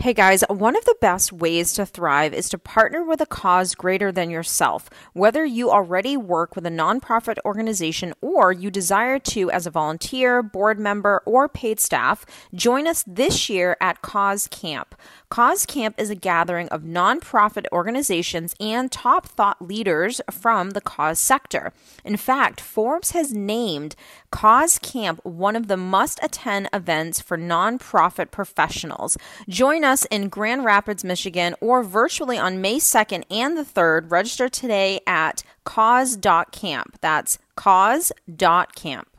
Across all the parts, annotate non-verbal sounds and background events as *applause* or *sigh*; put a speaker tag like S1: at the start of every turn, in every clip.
S1: Hey guys, one of the best ways to thrive is to partner with a cause greater than yourself. Whether you already work with a nonprofit organization or you desire to as a volunteer, board member, or paid staff, join us this year at Cause Camp. Cause Camp is a gathering of nonprofit organizations and top thought leaders from the cause sector. In fact, Forbes has named Cause Camp one of the must attend events for nonprofit professionals. Join us in Grand Rapids, Michigan, or virtually on May 2nd and the 3rd. Register today at cause.camp. That's cause.camp.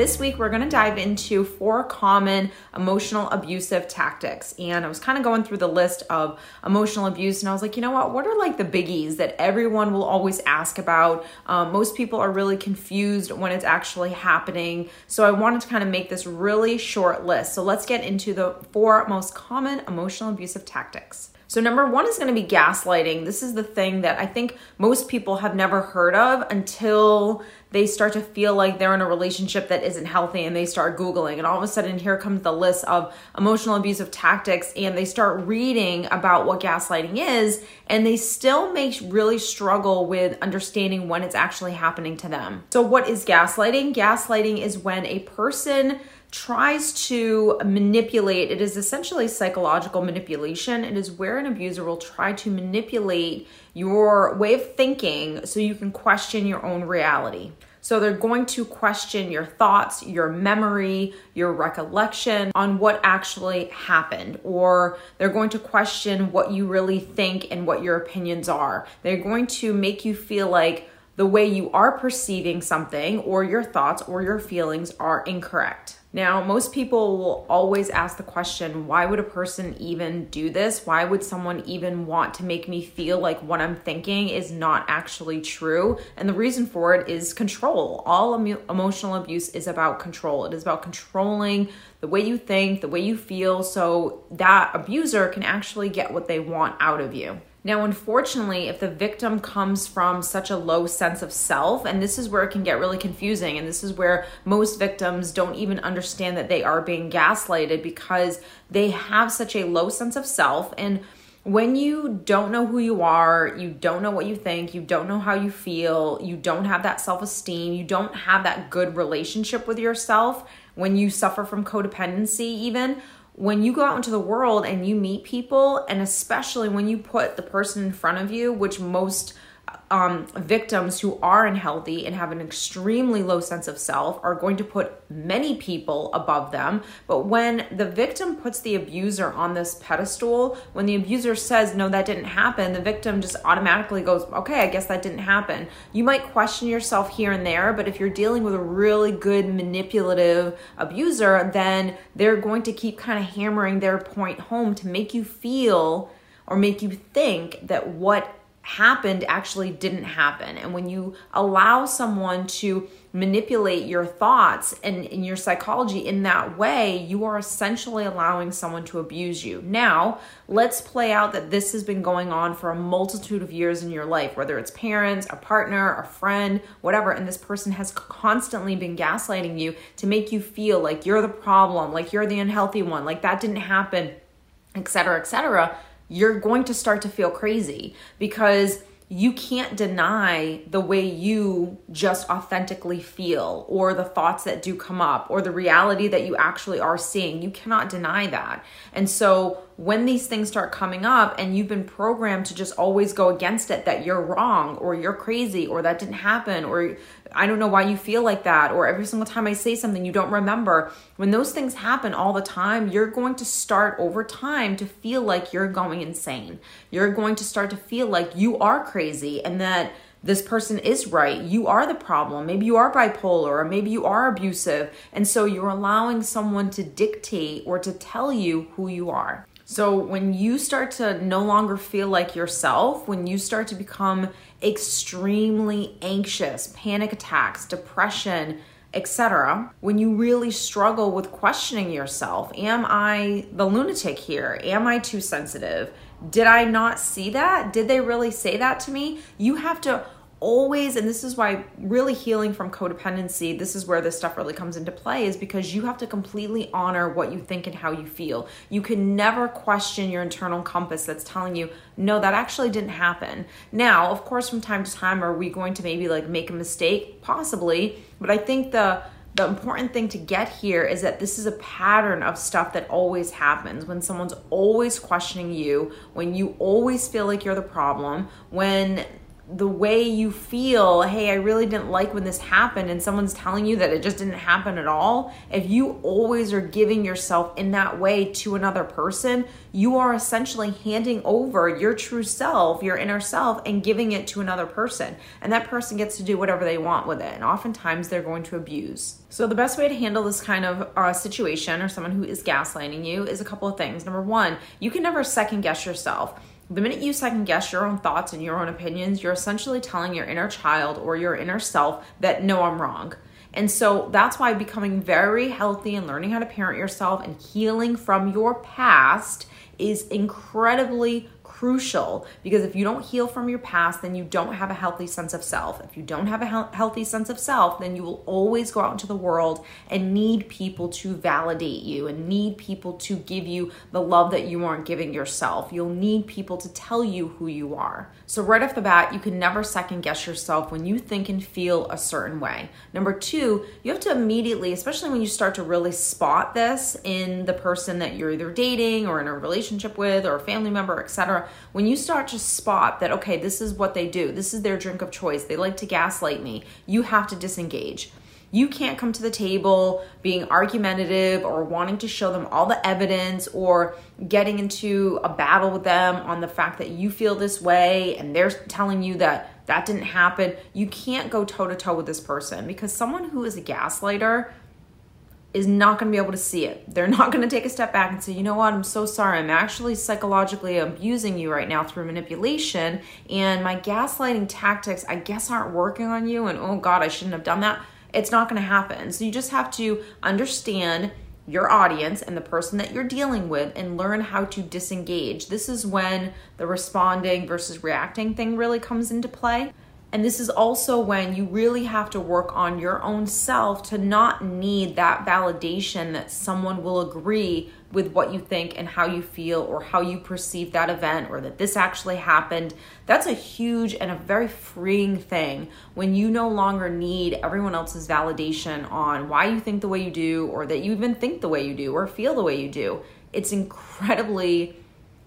S1: This week, we're going to dive into four common emotional abusive tactics. And I was kind of going through the list of emotional abuse, and I was like, you know what? What are like the biggies that everyone will always ask about? Um, most people are really confused when it's actually happening. So I wanted to kind of make this really short list. So let's get into the four most common emotional abusive tactics. So, number one is going to be gaslighting. This is the thing that I think most people have never heard of until they start to feel like they're in a relationship that isn't healthy and they start Googling. And all of a sudden, here comes the list of emotional abusive tactics, and they start reading about what gaslighting is, and they still may really struggle with understanding when it's actually happening to them. So, what is gaslighting? Gaslighting is when a person tries to manipulate. It is essentially psychological manipulation. It is where an abuser will try to manipulate your way of thinking so you can question your own reality. So they're going to question your thoughts, your memory, your recollection on what actually happened, or they're going to question what you really think and what your opinions are. They're going to make you feel like the way you are perceiving something or your thoughts or your feelings are incorrect. Now, most people will always ask the question why would a person even do this? Why would someone even want to make me feel like what I'm thinking is not actually true? And the reason for it is control. All emotional abuse is about control, it is about controlling the way you think, the way you feel, so that abuser can actually get what they want out of you. Now, unfortunately, if the victim comes from such a low sense of self, and this is where it can get really confusing, and this is where most victims don't even understand that they are being gaslighted because they have such a low sense of self. And when you don't know who you are, you don't know what you think, you don't know how you feel, you don't have that self esteem, you don't have that good relationship with yourself, when you suffer from codependency, even when you go out into the world and you meet people, and especially when you put the person in front of you, which most um, victims who are unhealthy and have an extremely low sense of self are going to put many people above them. But when the victim puts the abuser on this pedestal, when the abuser says, No, that didn't happen, the victim just automatically goes, Okay, I guess that didn't happen. You might question yourself here and there, but if you're dealing with a really good manipulative abuser, then they're going to keep kind of hammering their point home to make you feel or make you think that what happened actually didn't happen. And when you allow someone to manipulate your thoughts and, and, your psychology in that way, you are essentially allowing someone to abuse you. Now, let's play out that this has been going on for a multitude of years in your life, whether it's parents, a partner, a friend, whatever, and this person has constantly been gaslighting you to make you feel like you're the problem, like you're the unhealthy one, like that didn't happen, etc., etc you're going to start to feel crazy because you can't deny the way you just authentically feel or the thoughts that do come up or the reality that you actually are seeing. You cannot deny that. And so when these things start coming up and you've been programmed to just always go against it that you're wrong or you're crazy or that didn't happen or I don't know why you feel like that, or every single time I say something you don't remember. When those things happen all the time, you're going to start over time to feel like you're going insane. You're going to start to feel like you are crazy and that this person is right. You are the problem. Maybe you are bipolar, or maybe you are abusive. And so you're allowing someone to dictate or to tell you who you are. So when you start to no longer feel like yourself, when you start to become extremely anxious, panic attacks, depression, etc., when you really struggle with questioning yourself, am I the lunatic here? Am I too sensitive? Did I not see that? Did they really say that to me? You have to always, and this is why really healing from codependency, this is where this stuff really comes into play, is because you have to completely honor what you think and how you feel. You can never question your internal compass that's telling you, no, that actually didn't happen. Now, of course, from time to time, are we going to maybe like make a mistake? Possibly, but I think the the important thing to get here is that this is a pattern of stuff that always happens when someone's always questioning you, when you always feel like you're the problem, when the way you feel, hey, I really didn't like when this happened, and someone's telling you that it just didn't happen at all, if you always are giving yourself in that way to another person, you are essentially handing over your true self, your inner self, and giving it to another person. And that person gets to do whatever they want with it. And oftentimes they're going to abuse. So, the best way to handle this kind of uh, situation or someone who is gaslighting you is a couple of things. Number one, you can never second guess yourself. The minute you second guess your own thoughts and your own opinions, you're essentially telling your inner child or your inner self that no, I'm wrong. And so that's why becoming very healthy and learning how to parent yourself and healing from your past is incredibly crucial because if you don't heal from your past, then you don't have a healthy sense of self. If you don't have a he- healthy sense of self, then you will always go out into the world and need people to validate you and need people to give you the love that you aren't giving yourself. You'll need people to tell you who you are. So, right off the bat, you can never second guess yourself when you think and feel a certain way. Number two, you have to immediately, especially when you start to really spot this in the person that you're either dating or in a relationship with or a family member, etc when you start to spot that, okay, this is what they do, this is their drink of choice, they like to gaslight me, you have to disengage. You can't come to the table being argumentative or wanting to show them all the evidence or getting into a battle with them on the fact that you feel this way and they're telling you that that didn't happen. You can't go toe to toe with this person because someone who is a gaslighter is not going to be able to see it. They're not going to take a step back and say, you know what, I'm so sorry. I'm actually psychologically abusing you right now through manipulation, and my gaslighting tactics, I guess, aren't working on you. And oh God, I shouldn't have done that. It's not going to happen. So you just have to understand your audience and the person that you're dealing with and learn how to disengage. This is when the responding versus reacting thing really comes into play. And this is also when you really have to work on your own self to not need that validation that someone will agree with what you think and how you feel or how you perceive that event or that this actually happened. That's a huge and a very freeing thing when you no longer need everyone else's validation on why you think the way you do or that you even think the way you do or feel the way you do. It's incredibly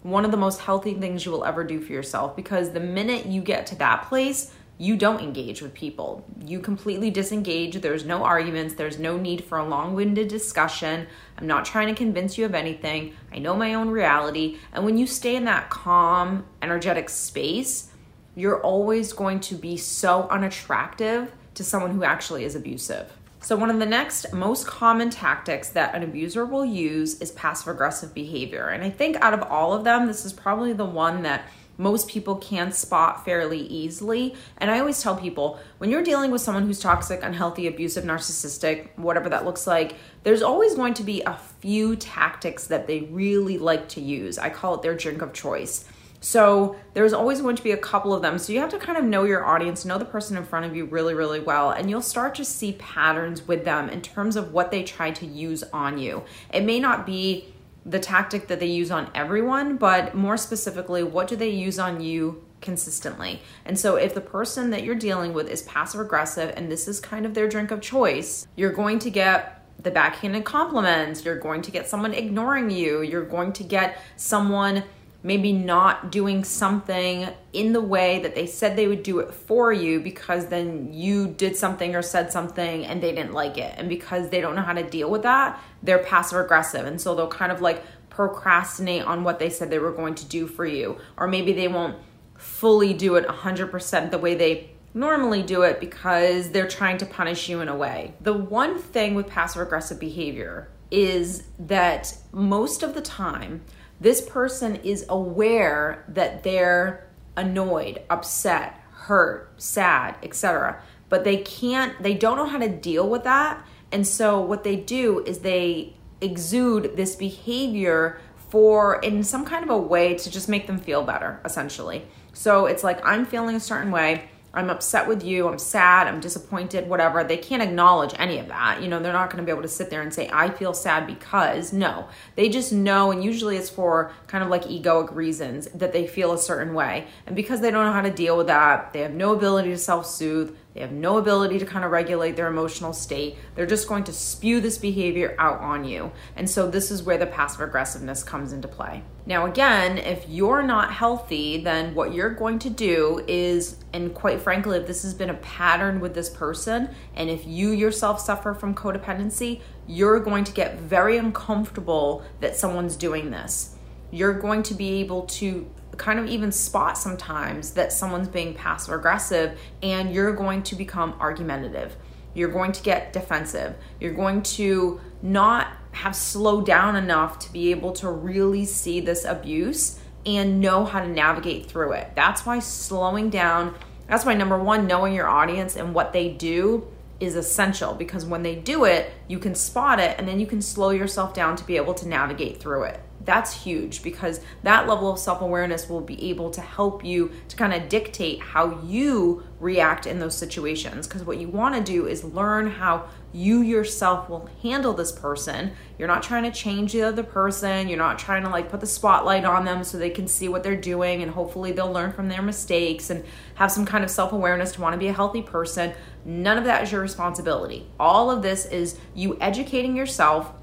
S1: one of the most healthy things you will ever do for yourself because the minute you get to that place, you don't engage with people. You completely disengage. There's no arguments. There's no need for a long winded discussion. I'm not trying to convince you of anything. I know my own reality. And when you stay in that calm, energetic space, you're always going to be so unattractive to someone who actually is abusive. So, one of the next most common tactics that an abuser will use is passive aggressive behavior. And I think out of all of them, this is probably the one that most people can spot fairly easily. And I always tell people when you're dealing with someone who's toxic, unhealthy, abusive, narcissistic, whatever that looks like, there's always going to be a few tactics that they really like to use. I call it their drink of choice. So there's always going to be a couple of them. So you have to kind of know your audience, know the person in front of you really, really well, and you'll start to see patterns with them in terms of what they try to use on you. It may not be the tactic that they use on everyone, but more specifically, what do they use on you consistently? And so, if the person that you're dealing with is passive aggressive and this is kind of their drink of choice, you're going to get the backhanded compliments, you're going to get someone ignoring you, you're going to get someone maybe not doing something in the way that they said they would do it for you because then you did something or said something and they didn't like it. And because they don't know how to deal with that, they're passive aggressive. And so they'll kind of like procrastinate on what they said they were going to do for you. Or maybe they won't fully do it 100% the way they normally do it because they're trying to punish you in a way. The one thing with passive aggressive behavior is that most of the time, this person is aware that they're annoyed, upset, hurt, sad, etc. But they can't, they don't know how to deal with that. And so what they do is they exude this behavior for in some kind of a way to just make them feel better, essentially. So it's like I'm feeling a certain way. I'm upset with you, I'm sad, I'm disappointed, whatever. They can't acknowledge any of that. You know, they're not going to be able to sit there and say, I feel sad because. No, they just know, and usually it's for kind of like egoic reasons that they feel a certain way. And because they don't know how to deal with that, they have no ability to self soothe, they have no ability to kind of regulate their emotional state. They're just going to spew this behavior out on you. And so this is where the passive aggressiveness comes into play. Now, again, if you're not healthy, then what you're going to do is, and quite frankly, if this has been a pattern with this person, and if you yourself suffer from codependency, you're going to get very uncomfortable that someone's doing this. You're going to be able to kind of even spot sometimes that someone's being passive aggressive and you're going to become argumentative. You're going to get defensive. You're going to not have slowed down enough to be able to really see this abuse and know how to navigate through it. That's why slowing down, that's why number one, knowing your audience and what they do is essential because when they do it, you can spot it and then you can slow yourself down to be able to navigate through it that's huge because that level of self awareness will be able to help you to kind of dictate how you react in those situations. Because what you want to do is learn how you yourself will handle this person. You're not trying to change the other person, you're not trying to like put the spotlight on them so they can see what they're doing and hopefully they'll learn from their mistakes and have some kind of self awareness to want to be a healthy person. None of that is your responsibility. All of this is you educating yourself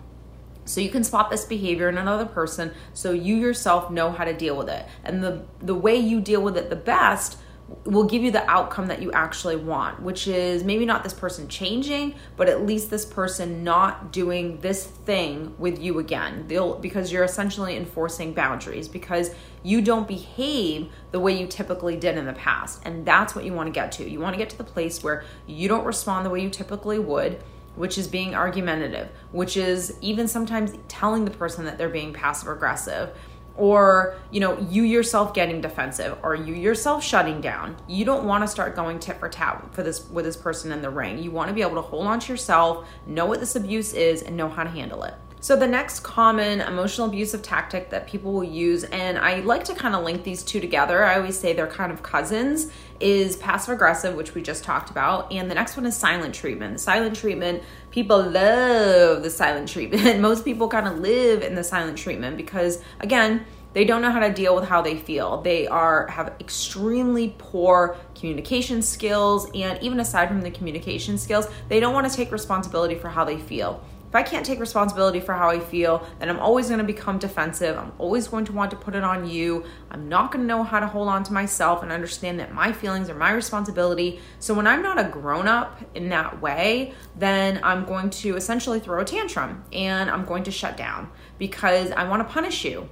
S1: so you can spot this behavior in another person so you yourself know how to deal with it. And the the way you deal with it the best will give you the outcome that you actually want, which is maybe not this person changing, but at least this person not doing this thing with you again. They'll because you're essentially enforcing boundaries because you don't behave the way you typically did in the past. And that's what you want to get to. You want to get to the place where you don't respond the way you typically would which is being argumentative, which is even sometimes telling the person that they're being passive aggressive or you know you yourself getting defensive or you yourself shutting down. You don't want to start going tit for tat for this with this person in the ring. You want to be able to hold on to yourself know what this abuse is and know how to handle it so, the next common emotional abusive tactic that people will use, and I like to kind of link these two together, I always say they're kind of cousins, is passive aggressive, which we just talked about. And the next one is silent treatment. The silent treatment, people love the silent treatment. *laughs* Most people kind of live in the silent treatment because, again, they don't know how to deal with how they feel. They are have extremely poor communication skills and even aside from the communication skills, they don't want to take responsibility for how they feel. If I can't take responsibility for how I feel, then I'm always going to become defensive. I'm always going to want to put it on you. I'm not going to know how to hold on to myself and understand that my feelings are my responsibility. So when I'm not a grown up in that way, then I'm going to essentially throw a tantrum and I'm going to shut down because I want to punish you.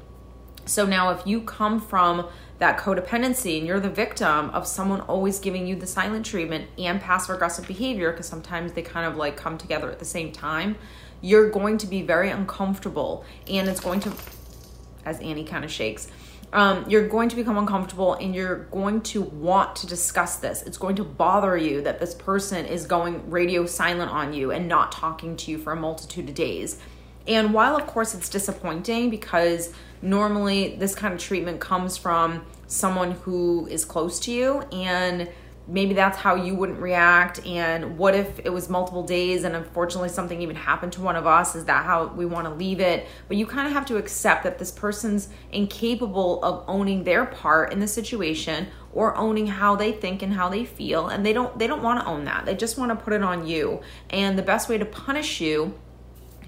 S1: So now if you come from that codependency and you're the victim of someone always giving you the silent treatment and passive aggressive behavior because sometimes they kind of like come together at the same time you're going to be very uncomfortable and it's going to as annie kind of shakes um, you're going to become uncomfortable and you're going to want to discuss this. It's going to bother you that this person is going radio silent on you and not talking to you for a multitude of days. And while, of course, it's disappointing because normally this kind of treatment comes from someone who is close to you and maybe that's how you wouldn't react. And what if it was multiple days and unfortunately something even happened to one of us? Is that how we want to leave it? But you kind of have to accept that this person's incapable of owning their part in the situation or owning how they think and how they feel. And they don't they don't want to own that. They just want to put it on you. And the best way to punish you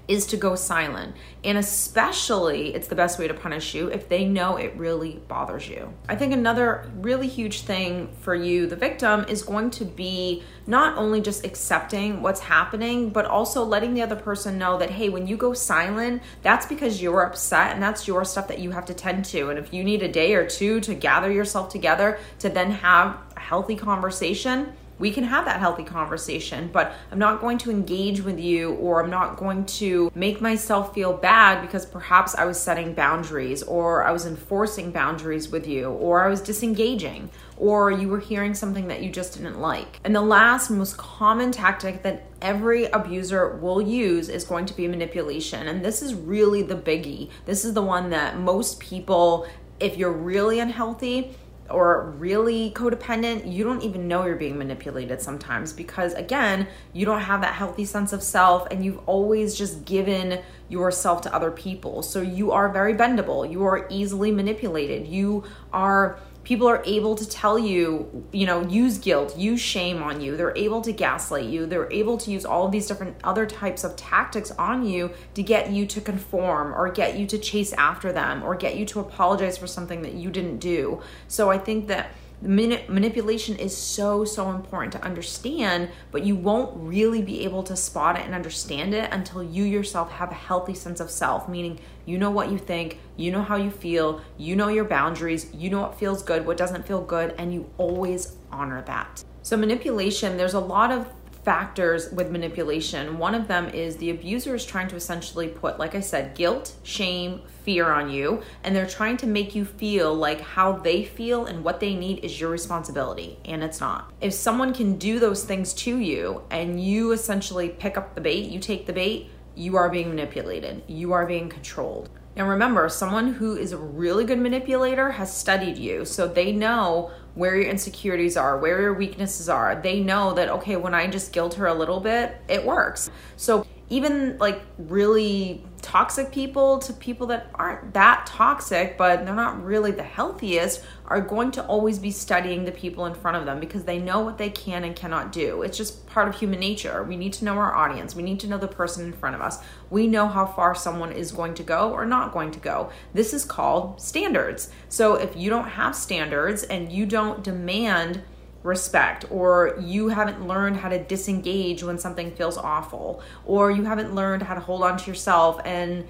S1: is to go silent. And especially, it's the best way to punish you if they know it really bothers you. I think another really huge thing for you, the victim, is going to be not only just accepting what's happening, but also letting the other person know that, hey, when you go silent, that's because you're upset and that's your stuff that you have to tend to. And if you need a day or two to gather yourself together to then have a healthy conversation, we can have that healthy conversation, but I'm not going to engage with you or I'm not going to make myself feel bad because perhaps I was setting boundaries or I was enforcing boundaries with you or I was disengaging or you were hearing something that you just didn't like. And the last most common tactic that every abuser will use is going to be manipulation. And this is really the biggie. This is the one that most people, if you're really unhealthy, or really codependent, you don't even know you're being manipulated sometimes because, again, you don't have that healthy sense of self and you've always just given yourself to other people. So you are very bendable, you are easily manipulated, you are people are able to tell you, you know, use guilt, use shame on you. They're able to gaslight you. They're able to use all these different other types of tactics on you to get you to conform or get you to chase after them or get you to apologize for something that you didn't do. So I think that manipulation is so so important to understand but you won't really be able to spot it and understand it until you yourself have a healthy sense of self meaning you know what you think you know how you feel you know your boundaries you know what feels good what doesn't feel good and you always honor that. So manipulation there's a lot of factors with manipulation. One of them is the abuser is trying to essentially put, like I said, guilt, shame, fear on you, and they're trying to make you feel like how they feel and what they need is your responsibility, and it's not. If someone can do those things to you and you essentially pick up the bait, you take the bait, you are being manipulated, you are being controlled. And remember, someone who is a really good manipulator has studied you, so they know where your insecurities are, where your weaknesses are. They know that, okay, when I just guilt her a little bit, it works. So even like really toxic people to people that aren't that toxic, but they're not really the healthiest, are going to always be studying the people in front of them because they know what they can and cannot do. It's just part of human nature. We need to know our audience, we need to know the person in front of us. We know how far someone is going to go or not going to go. This is called standards. So if you don't have standards and you don't demand respect or you haven't learned how to disengage when something feels awful or you haven't learned how to hold on to yourself and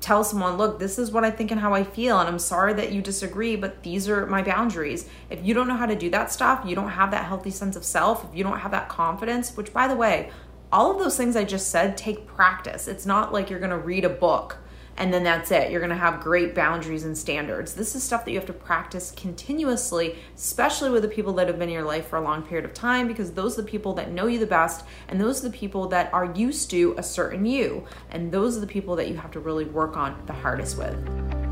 S1: tell someone look this is what i think and how i feel and i'm sorry that you disagree but these are my boundaries. If you don't know how to do that stuff you don't have that healthy sense of self if you don't have that confidence which by the way all of those things i just said take practice. It's not like you're going to read a book and then that's it. You're going to have great boundaries and standards. This is stuff that you have to practice continuously, especially with the people that have been in your life for a long period of time, because those are the people that know you the best, and those are the people that are used to a certain you. And those are the people that you have to really work on the hardest with.